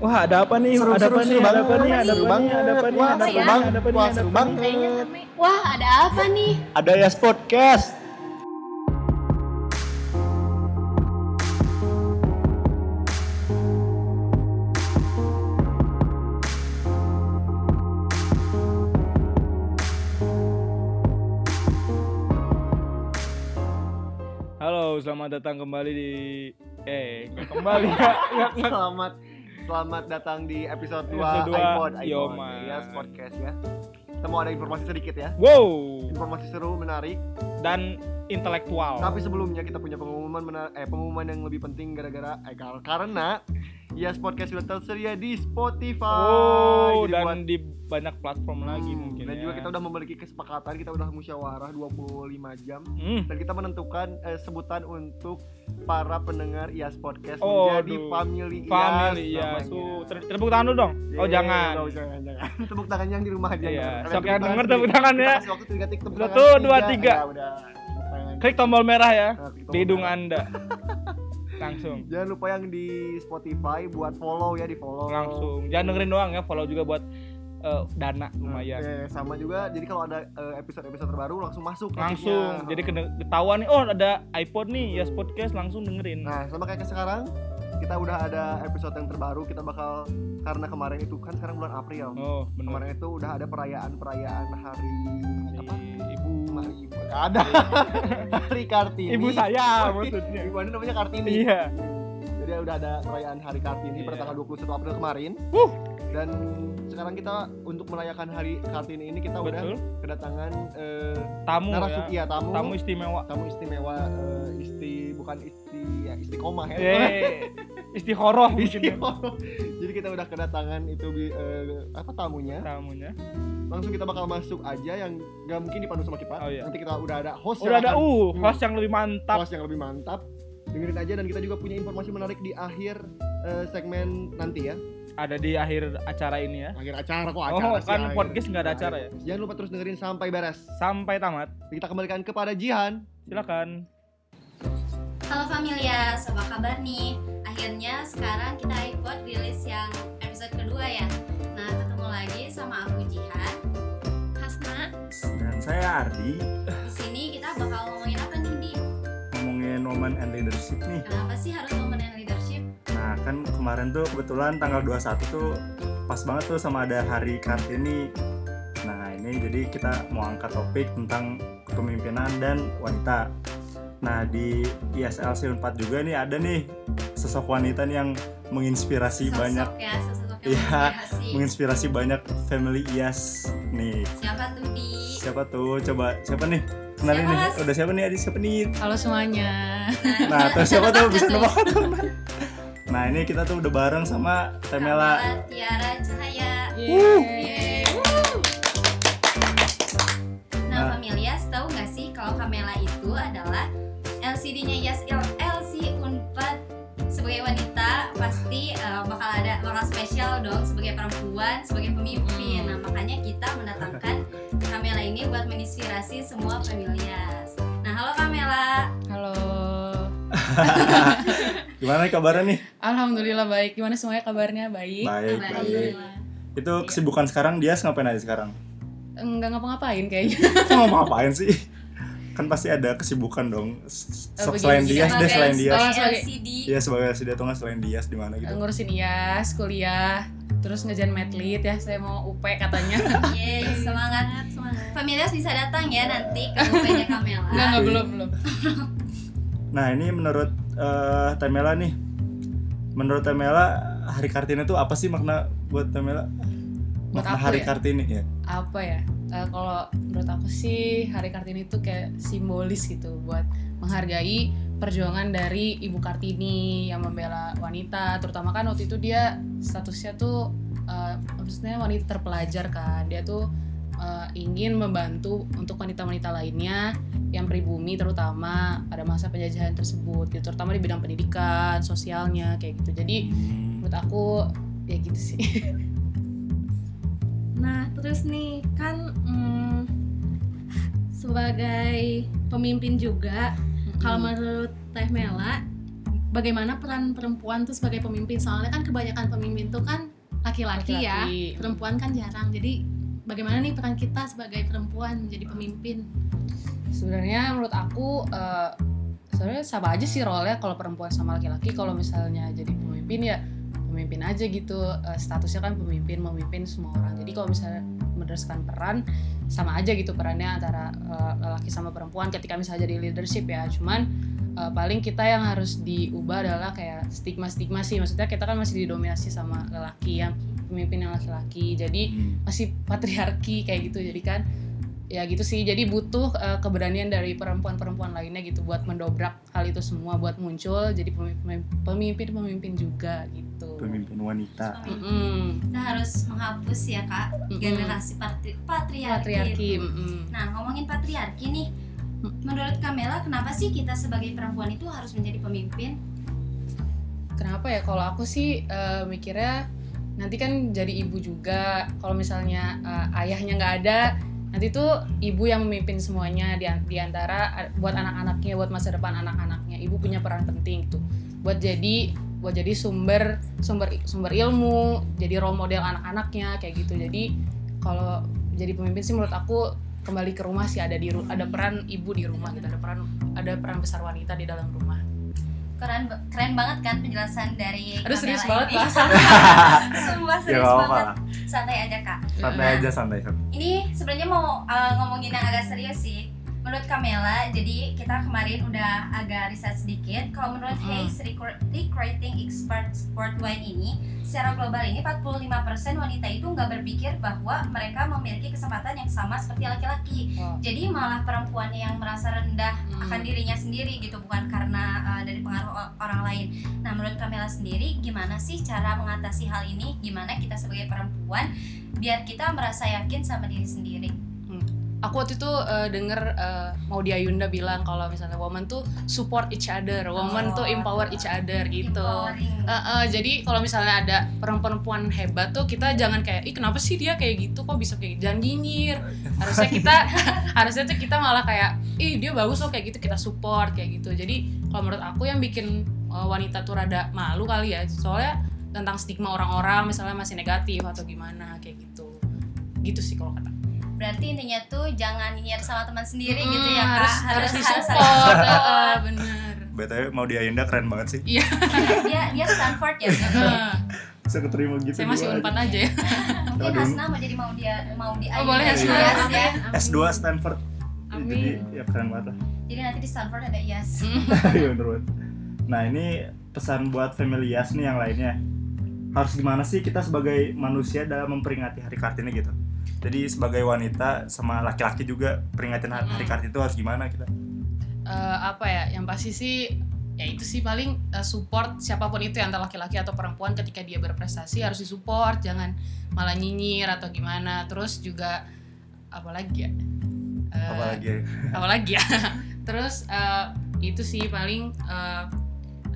Wah, ada apa nih? Seru, ada seru, apa seru nih? Ada banget. apa nih? Ada apa nih? Ada apa nih? Wah, Ada apa nih? Ada apa nih? Wah, Ada seru apa nih? Wah, ada apa nih? Ada Yas Podcast. Halo, selamat datang kembali di eh kembali ya. Selamat selamat datang di episode 2 Episode dua, iPod yo, iPod man. Yes, podcast ya. Kita mau ada informasi sedikit ya. Wow, Informasi seru, menarik. dan intelektual. Tapi sebelumnya kita punya pengumuman menar- eh pengumuman yang lebih penting gara-gara eh kar- karena Yes Podcast sudah tersedia di Spotify. Oh, Jadi dan buat- di banyak platform lagi Hmm, mungkin dan ya. juga kita udah memiliki kesepakatan, kita udah musyawarah 25 jam Hmm. dan kita menentukan eh, sebutan untuk para pendengar IAS Podcast Oh, menjadi aduh. family IAS Family ya, namanya. su ter- tepuk tangan dulu dong. Oh, Yeay, jangan. usah, jangan, jangan. tepuk tangan yang di rumah aja. Iya, nggak. sok Kalian yang denger tepuk tangan Kita ya. kasih waktu tiga detik tepuk Satu, tangan. dua, tiga. Ya, udah. Tepuk tangan. Klik tombol merah ya Nah, tombol di hidung merah. Anda. Langsung. Jangan lupa yang di Spotify buat follow ya di follow. Langsung. Jangan dengerin doang ya, follow juga buat eh, dana lumayan. Oke, sama juga. Jadi kalau ada eh, episode-episode terbaru langsung masuk. Langsung. notifnya. Jadi ketahuan nih, oh ada iPod nih, ya podcast langsung dengerin. Nah, sama kayak sekarang kita udah ada episode yang terbaru. Kita bakal karena kemarin itu kan sekarang bulan April. Oh. Kemarin itu udah ada perayaan-perayaan hari apa? Ibu Hari ibu. Nggak ada. hari Kartini. Ibu saya maksudnya. Ibu Anda namanya Kartini. Iya. Jadi udah ada perayaan hari Kartini pada Iya. tanggal 21 April kemarin. Wuh. Dan sekarang kita untuk merayakan hari Kartini ini kita udah Betul. kedatangan eh, Tamu narasum ya. iya tamu Tamu istimewa. tamu istimewa eh, isti bukan isti ya istiqomah ya. Eh, istihoroh ya. Istiqomah. Jadi kita udah kedatangan itu bi- eh, apa tamunya. tamunya. Langsung kita bakal masuk aja yang gak mungkin dipandu sama kita. Oh, iya. Nanti kita udah ada host Udah yang ada akan- uh Hmm. host yang lebih mantap. host yang lebih mantap. Dengerin aja dan kita juga punya informasi menarik di akhir eh, segmen nanti ya. Ada di akhir acara ini ya. Akhir acara kok Oh, acara sih, kan akhir. podcast nggak ada acara ya. Jangan lupa terus dengerin sampai beres. Sampai tamat. Kita kembalikan kepada Jihan. Silakan. Halo Familia, apa kabar nih? Akhirnya sekarang kita iPod rilis yang episode kedua ya. Nah, ketemu lagi sama aku Jihan, Hasna. Dan saya Ardi Di sini kita bakal ngomongin apa nih, Di? ngomongin woman and leadership nih. Kenapa sih harus women and leadership? Nah kan kemarin tuh kebetulan tanggal 21 tuh pas banget tuh sama ada hari Kartini. Nah ini jadi kita mau angkat topik tentang kepemimpinan dan wanita. Nah di ISLC 4 juga nih ada nih sosok wanita nih yang menginspirasi Sosok banyak ya, sosok yang Iya, menginspirasi. menginspirasi banyak family IAS nih. Siapa tuh, Di? Siapa tuh? Coba siapa nih? Kenalin Siapa, nih. Mas? Udah siapa nih? Adi siapa nih? Halo semuanya. Nah, terus siapa tuh bisa teman? Nah, ini kita tuh udah bareng sama Temela. Tiara Cahaya. Yeay. Nah, Nah. Familia, tahu nggak sih kalau Kamela itu adalah LCD-nya Yas semua Familias. Nah halo Kamela. Halo. Gimana nih kabarnya nih? Alhamdulillah baik. Gimana semuanya kabarnya? Baik. Baik, baik. Itu kesibukan sekarang dia ngapain aja sekarang? Enggak ngapa-ngapain kayaknya. Kok mau ngapain sih? Kan pasti ada kesibukan dong. Oh, Sok selain Dias deh, selain. Oh, sebagai- LCD. Iya sebagai LCD atau nggak selain Dias di mana gitu? Ngurusin IAS, kuliah, terus ngejan medlit ya. Saya mau UP katanya. Yeay, semangat semangat. Familias bisa datang ya nanti ke UP-nya Kamela. Enggak, enggak belum, belum. Nah ini menurut eh, Temela nih, menurut Temela hari Kartini itu apa sih makna buat Temela? Buat Makna hari ya? Kartini ya? Apa ya? Eh, kalau menurut aku sih Hari Kartini itu kayak simbolis gitu buat menghargai perjuangan dari Ibu Kartini yang membela wanita, terutama kan waktu itu dia statusnya tuh eh, maksudnya wanita terpelajar kan. Dia tuh eh, ingin membantu untuk wanita-wanita lainnya yang pribumi terutama pada masa penjajahan tersebut gitu, terutama di bidang pendidikan, sosialnya kayak gitu. Jadi menurut aku ya gitu sih. Nah, terus nih kan mm, sebagai pemimpin juga, kalau menurut Teh Mela, bagaimana peran perempuan tuh sebagai pemimpin? Soalnya kan kebanyakan pemimpin tuh kan laki-laki ya Laki-laki. perempuan kan jarang. Jadi bagaimana nih peran kita sebagai perempuan menjadi pemimpin? Sebenarnya menurut aku eh, sebenarnya sama aja sih role-nya kalau perempuan sama laki-laki. Kalau misalnya jadi pemimpin ya pemimpin aja gitu. Eh, statusnya kan pemimpin memimpin semua orang. Jadi kalau misalnya berdasarkan peran sama aja gitu perannya antara eh, laki sama perempuan ketika misalnya jadi leadership ya. Cuman eh, paling kita yang harus diubah adalah kayak stigma-stigma sih. Maksudnya kita kan masih didominasi sama lelaki yang pemimpin yang laki-laki. Jadi Hmm. masih patriarki kayak gitu. Jadi kan ya gitu sih jadi butuh eh, keberanian dari perempuan-perempuan lainnya gitu buat mendobrak hal itu semua buat muncul jadi pemimpin-pemimpin juga gitu pemimpin wanita Mm-mm. Kita harus menghapus ya kak generasi patri patriarki. patriarki mm-mm. Nah ngomongin patriarki nih, menurut Kamela kenapa sih kita sebagai perempuan itu harus menjadi pemimpin? kenapa ya kalau aku sih eh, mikirnya nanti kan jadi ibu juga kalau misalnya eh, ayahnya nggak ada nanti tuh ibu yang memimpin semuanya di, di antara buat anak-anaknya buat masa depan anak-anaknya. Ibu punya peran penting tuh. Buat jadi buat jadi sumber sumber sumber ilmu jadi role model anak-anaknya kayak gitu. Jadi kalau jadi pemimpin sih menurut aku kembali ke rumah sih ada di ada peran ibu di rumah gitu. Ada peran ada peran besar wanita di dalam rumah. Keren keren banget kan penjelasan dari aduh serius Kamela banget ini. bahasa Sumpah ya serius banget. Santai aja kak. santai Nah. aja santai santai Ini sebenarnya mau uh, ngomongin yang agak serius sih. Menurut Kamela, jadi kita kemarin udah agak riset sedikit. Kalau menurut Mm. Hayes Recru- Recruiting Experts Worldwide ini, secara global ini 45% wanita itu nggak berpikir bahwa mereka memiliki kesempatan yang sama seperti laki-laki. Wow. Jadi malah perempuan yang merasa rendah Mm. akan dirinya sendiri gitu, bukan karena uh, dari pengaruh orang lain. Nah, menurut Kamela sendiri, gimana sih cara mengatasi hal ini? Gimana kita sebagai perempuan biar kita merasa yakin sama diri sendiri? Aku waktu itu eh, denger eh, Maudy Ayunda bilang kalau misalnya woman tuh support each other, woman tuh Oh. empower each other gitu. Eh, eh, jadi kalau misalnya ada perempuan-perempuan hebat tuh kita jangan kayak ih kenapa sih dia kayak gitu? Kok bisa kayak gitu? Jangan nyinyir. Harusnya kita harusnya tuh kita malah kayak ih dia bagus loh kayak gitu kita support kayak gitu. Jadi kalau menurut aku yang bikin eh, wanita tuh rada malu kali ya soalnya tentang stigma orang-orang misalnya masih negatif atau gimana kayak gitu. Gitu sih kalau kata Berarti intinya tuh jangan nyinyir sama teman sendiri Mm, gitu ya, Kak. harus harus disupport support. Eh, eh, bener btw mau di Ayunda keren banget sih dia dia Stanford ya. bisa keterima gitu saya masih gua unpad aja ya Mungkin. Hasna mau jadi mau dia mau di Oh, boleh, Hasna. Yes, ya. S2 Stanford Amin. jadi ya keren banget lah Jadi nanti di Stanford ada Yes. Iya bener banget. Nah ini pesan buat Femilias nih yang lainnya Harus gimana sih kita sebagai manusia dalam memperingati Hari Kartini gitu Jadi sebagai wanita sama laki-laki juga peringatin Hari Mm-mm. Kartini itu harus gimana kita? Eh, apa ya yang pasti sih ya itu sih paling eh, support siapa pun itu yang antara laki-laki atau perempuan ketika dia berprestasi harus disupport jangan malah nyinyir atau gimana. Terus juga apalagi ya? Eh, Apalagi ya? apalagi ya? Terus eh, itu sih paling eh,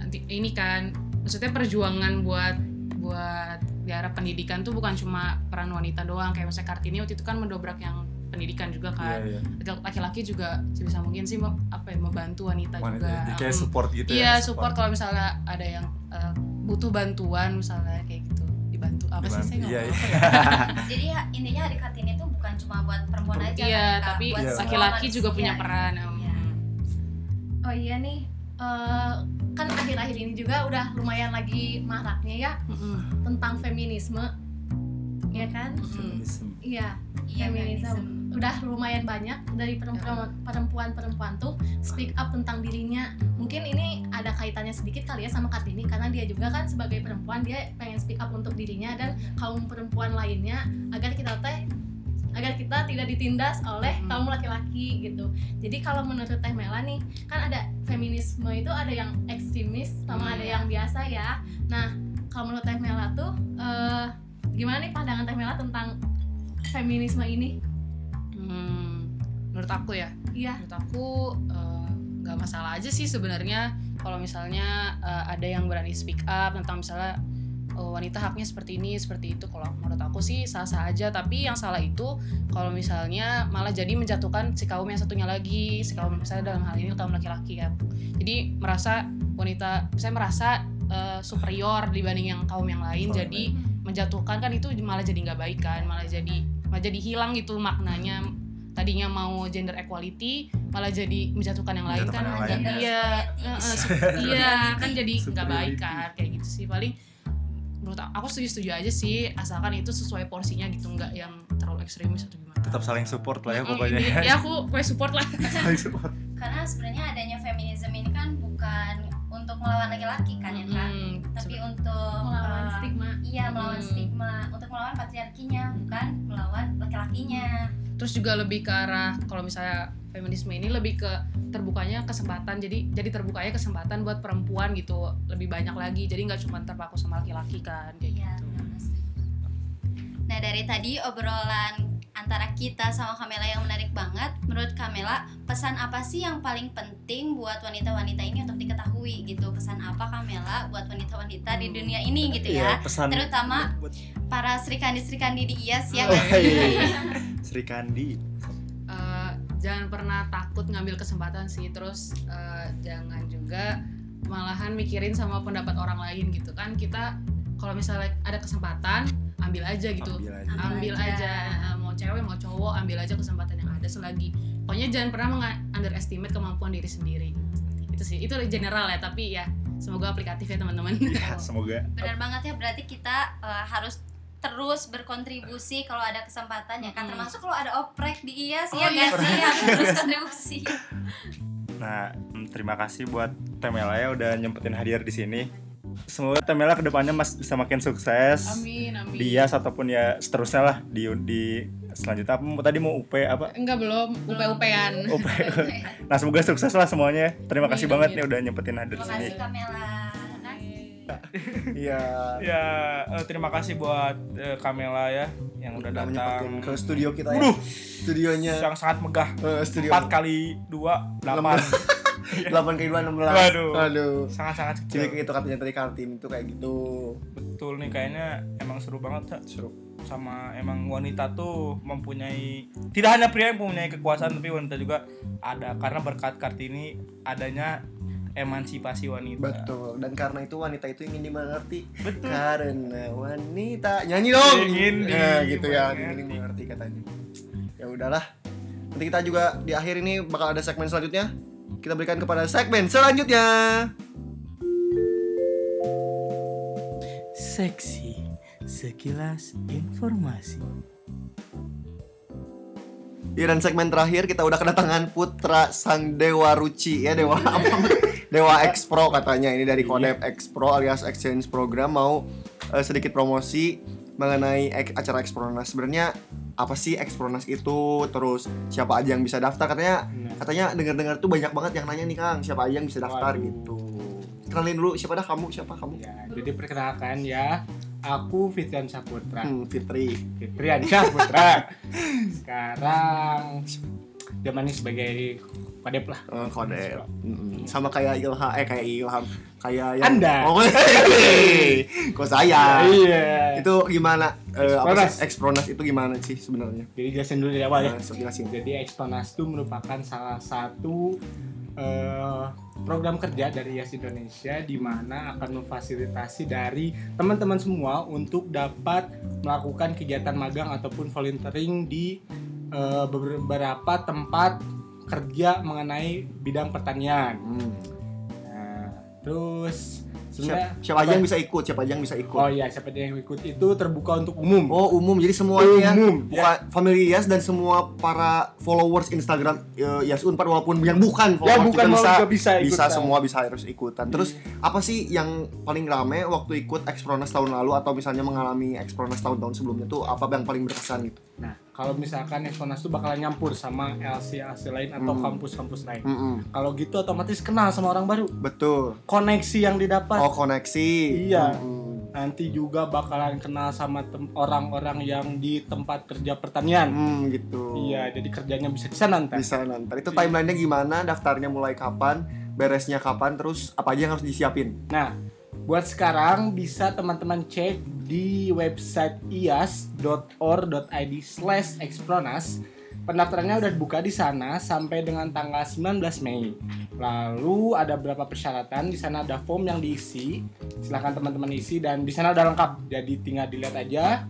nanti ini kan maksudnya perjuangan buat buat di arah pendidikan tuh bukan cuma peran wanita doang kayak misalnya Kartini waktu itu kan mendobrak yang pendidikan juga kan Iya iya laki-laki juga sebisa mungkin sih mau- apa ya membantu wanita, Wanita juga jadi kayak Mm. support gitu iya ya support kalau misalnya ada yang eh, butuh bantuan misalnya kayak gitu dibantu apa sih saya Dibantu. Iya, iya. apa ya? Jadi ha- intinya hari Kartini itu bukan cuma buat perempuan aja iya kan, tapi Iya. laki-laki juga punya peran em. Iya. Oh iya nih, eh, kan akhir-akhir ini juga udah lumayan lagi maraknya ya Mm-mm. tentang feminisme, ya kan? Feminisme. Iya, Iya, feminisme. Udah lumayan banyak dari perempuan- perempuan-perempuan tuh speak up tentang dirinya. Mungkin ini ada kaitannya sedikit kali ya sama Kartini karena dia juga kan sebagai perempuan dia pengen speak up untuk dirinya dan kaum perempuan lainnya agar kita teh agar kita tidak ditindas oleh Hmm. kaum laki-laki gitu. Jadi kalau menurut Teh Mela nih, kan ada feminisme itu ada yang ekstremis sama Hmm. ada yang biasa ya. Nah, kalau menurut Teh Mela tuh eh, gimana nih pandangan Teh Mela tentang feminisme ini? Hmm, menurut aku ya Iya. menurut aku eh, nggak masalah aja sih sebenarnya kalau misalnya eh, ada yang berani speak up tentang misalnya oh, wanita haknya seperti ini seperti itu. Kalau menurut aku sih sah sah aja. Tapi yang salah itu kalau misalnya malah jadi menjatuhkan si kaum yang satunya lagi si kaum misalnya dalam hal ini kaum laki-laki ya. Jadi merasa wanita saya merasa eh, superior dibanding yang kaum yang lain. Yang jadi menjatuhkan kan itu malah jadi nggak baik kan malah jadi malah jadi hilang gitu maknanya. Tadinya mau gender equality malah jadi menjatuhkan yang lain kan. Menjatuhkan yang lain. iya iya kan jadi nggak baik kan kayak gitu sih. Paling menurut aku- aku setuju setuju aja sih asalkan itu sesuai porsinya gitu nggak yang terlalu ekstremis atau gimana. Tetap saling support lah ya Mm, pokoknya. ini- ya aku pokoknya support lah. Saling support. Karena sebenarnya adanya feminisme ini kan bukan untuk melawan laki-laki kan ya kan Mm, tapi untuk melawan eh, stigma. iya melawan Hmm. stigma. Untuk melawan patriarkinya bukan melawan laki-lakinya. Terus juga lebih ke arah kalau misalnya feminisme ini lebih ke terbukanya kesempatan jadi jadi terbukanya kesempatan buat perempuan gitu lebih banyak lagi jadi nggak cuma terpaku sama laki-laki kan kayak Iya, gitu. Nah, dari tadi obrolan antara kita sama Kamela yang menarik banget. Menurut Kamela, pesan apa sih yang paling penting buat wanita-wanita ini untuk diketahui gitu? Pesan apa Kamela buat wanita-wanita di dunia ini gitu Iya, ya? pesan Terutama buat para Sri Kandi Sri Kandi di IAS ya Oh, nggak iya, sih? iya. Sri Kandi jangan pernah takut ngambil kesempatan sih. Terus eh, jangan juga malahan mikirin sama pendapat orang lain gitu kan. Kita kalau misalnya ada kesempatan ambil aja gitu. Ambil aja. Ambil ambil aja. aja. Eh, mau cewek mau cowok ambil aja kesempatan yang ada selagi. Pokoknya jangan pernah underestimate kemampuan diri sendiri. Itu sih. Itu general ya tapi ya semoga aplikatif ya teman-teman. Ya semoga. Benar banget ya, berarti kita eh, harus terus berkontribusi kalau ada kesempatan ya kan termasuk kalau ada oprek di IAS Oh, ya iya. nggak sih harus terus kontribusi Nah, mm, terima kasih buat Temela ya udah nyempetin hadir di sini. Semoga Temela ke depannya mas bisa makin sukses. amin amin Dia ataupun ya seterusnya lah di di selanjutnya apa tadi mau UP apa? enggak belum up-upan UP. nah, semoga sukses lah semuanya. Terima kasih Amin, banget amin. nih udah nyempetin hadir di terima sini. kasih Kamela Nah, Iya. Ya, eh, terima kasih buat eh, Kamela ya yang udah Udah datang. ke studio kita ya. Waduh. Studionya Yang sangat megah. eh, studio 4 kali 2 8. 8 ke 2 16. Waduh. Aduh. Sangat-sangat Jadi kecil. kayak itu katanya tadi Kartin itu kayak gitu. Betul nih kayaknya emang seru banget. Seru. sama emang wanita tuh mempunyai tidak hanya pria yang mempunyai kekuasaan tapi wanita juga ada karena berkat Kartini adanya emansipasi wanita. Betul. Dan karena itu wanita itu ingin dimengerti. Betul. Karena wanita nyanyi dong. Ingin Nah, gitu ya, ingin dimengerti katanya. Ya udahlah. Nanti kita juga di akhir ini bakal ada segmen selanjutnya. Kita berikan kepada segmen selanjutnya. Seksi Sekilas Informasi dan segmen terakhir kita udah kedatangan putra sang dewa ruci ya dewa apa? Dewa Expro katanya. Ini dari Kodep Expro alias Exchange Program. Mau eh, sedikit promosi mengenai ek- acara Expronas sebenarnya apa sih Expronas itu? Terus siapa aja yang bisa daftar? Katanya katanya dengar-dengar tuh banyak banget yang nanya nih Kang. Siapa aja yang bisa daftar Waduh. gitu. Kenalin dulu siapa dah? Kamu siapa kamu? Ya, jadi perkenalkan ya, aku Fitrian Saputra. hmm, Fitri. Fitrian Saputra. Sekarang zamannya sebagai kodep lah. Oh, Kodep Mm-mm. sama kayak Ilham eh kayak Ilham kayak yang Anda. oh, hei. kok saya Iya. itu gimana eh, apa Expronas. sih Expronas itu gimana sih sebenarnya Jadi jelasin dulu dari awal ya. Nah, jelasin Jadi Exponas itu merupakan salah satu eh, program kerja dari YAS Indonesia di mana akan memfasilitasi dari teman-teman semua untuk dapat melakukan kegiatan magang ataupun volunteering di eh, beberapa tempat kerja mengenai bidang pertanian. Hmm. Nah, terus siapa, siapa aja yang bisa ikut siapa aja yang bisa ikut Oh iya, siapa yang ikut itu terbuka untuk umum. Oh umum jadi semuanya ya umum. bukan family Yas dan semua para followers Instagram eh, Yas Unpad walaupun yang bukan Ya followers bukan juga mau bisa juga bisa bisa ikutan. semua bisa harus ikutan terus apa sih yang paling rame waktu ikut Expronas tahun lalu atau misalnya mengalami Expronas tahun-tahun sebelumnya tuh apa yang paling berkesan gitu Nah, kalau misalkan Exponas itu bakalan nyampur sama LC-LC lain atau Hmm. kampus-kampus lain. Mm-mm. Kalau gitu otomatis kenal sama orang baru. betul Koneksi yang didapat oh koneksi Iya. Mm-mm. nanti juga bakalan kenal sama orang-orang yang di tempat kerja pertanian. Hmm, gitu Iya, jadi kerjanya bisa di sana ntar. bisa nanti itu timelinenya gimana daftarnya mulai kapan beresnya kapan terus apa aja yang harus disiapin Nah, Buat sekarang bisa teman-teman cek di website ias.or.id slash expronas Pendaftarannya udah dibuka di sana sampai dengan tanggal 19 Mei. Lalu ada beberapa persyaratan, di sana ada form yang diisi. Silahkan teman-teman isi dan di sana udah lengkap. Jadi tinggal dilihat aja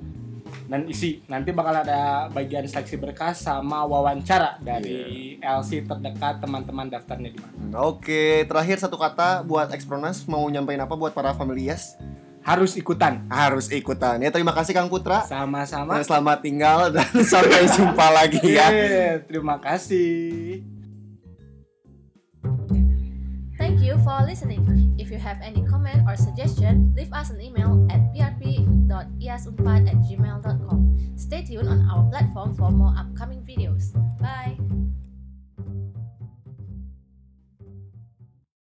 dan isi. Nanti bakal ada bagian seleksi berkas sama wawancara dari LC terdekat teman-teman daftarnya di mana. Oke, terakhir satu kata buat Expronas mau nyampein apa buat para familias? Harus ikutan. Harus ikutan. Ya terima kasih Kang Putra. Sama-sama. Selamat tinggal dan sampai jumpa lagi ya. Yeay, terima kasih. for listening. If you have any comment or suggestion, leave us an email at prp.iasumpad at gmail.com. Stay tuned on our platform for more upcoming videos. Bye!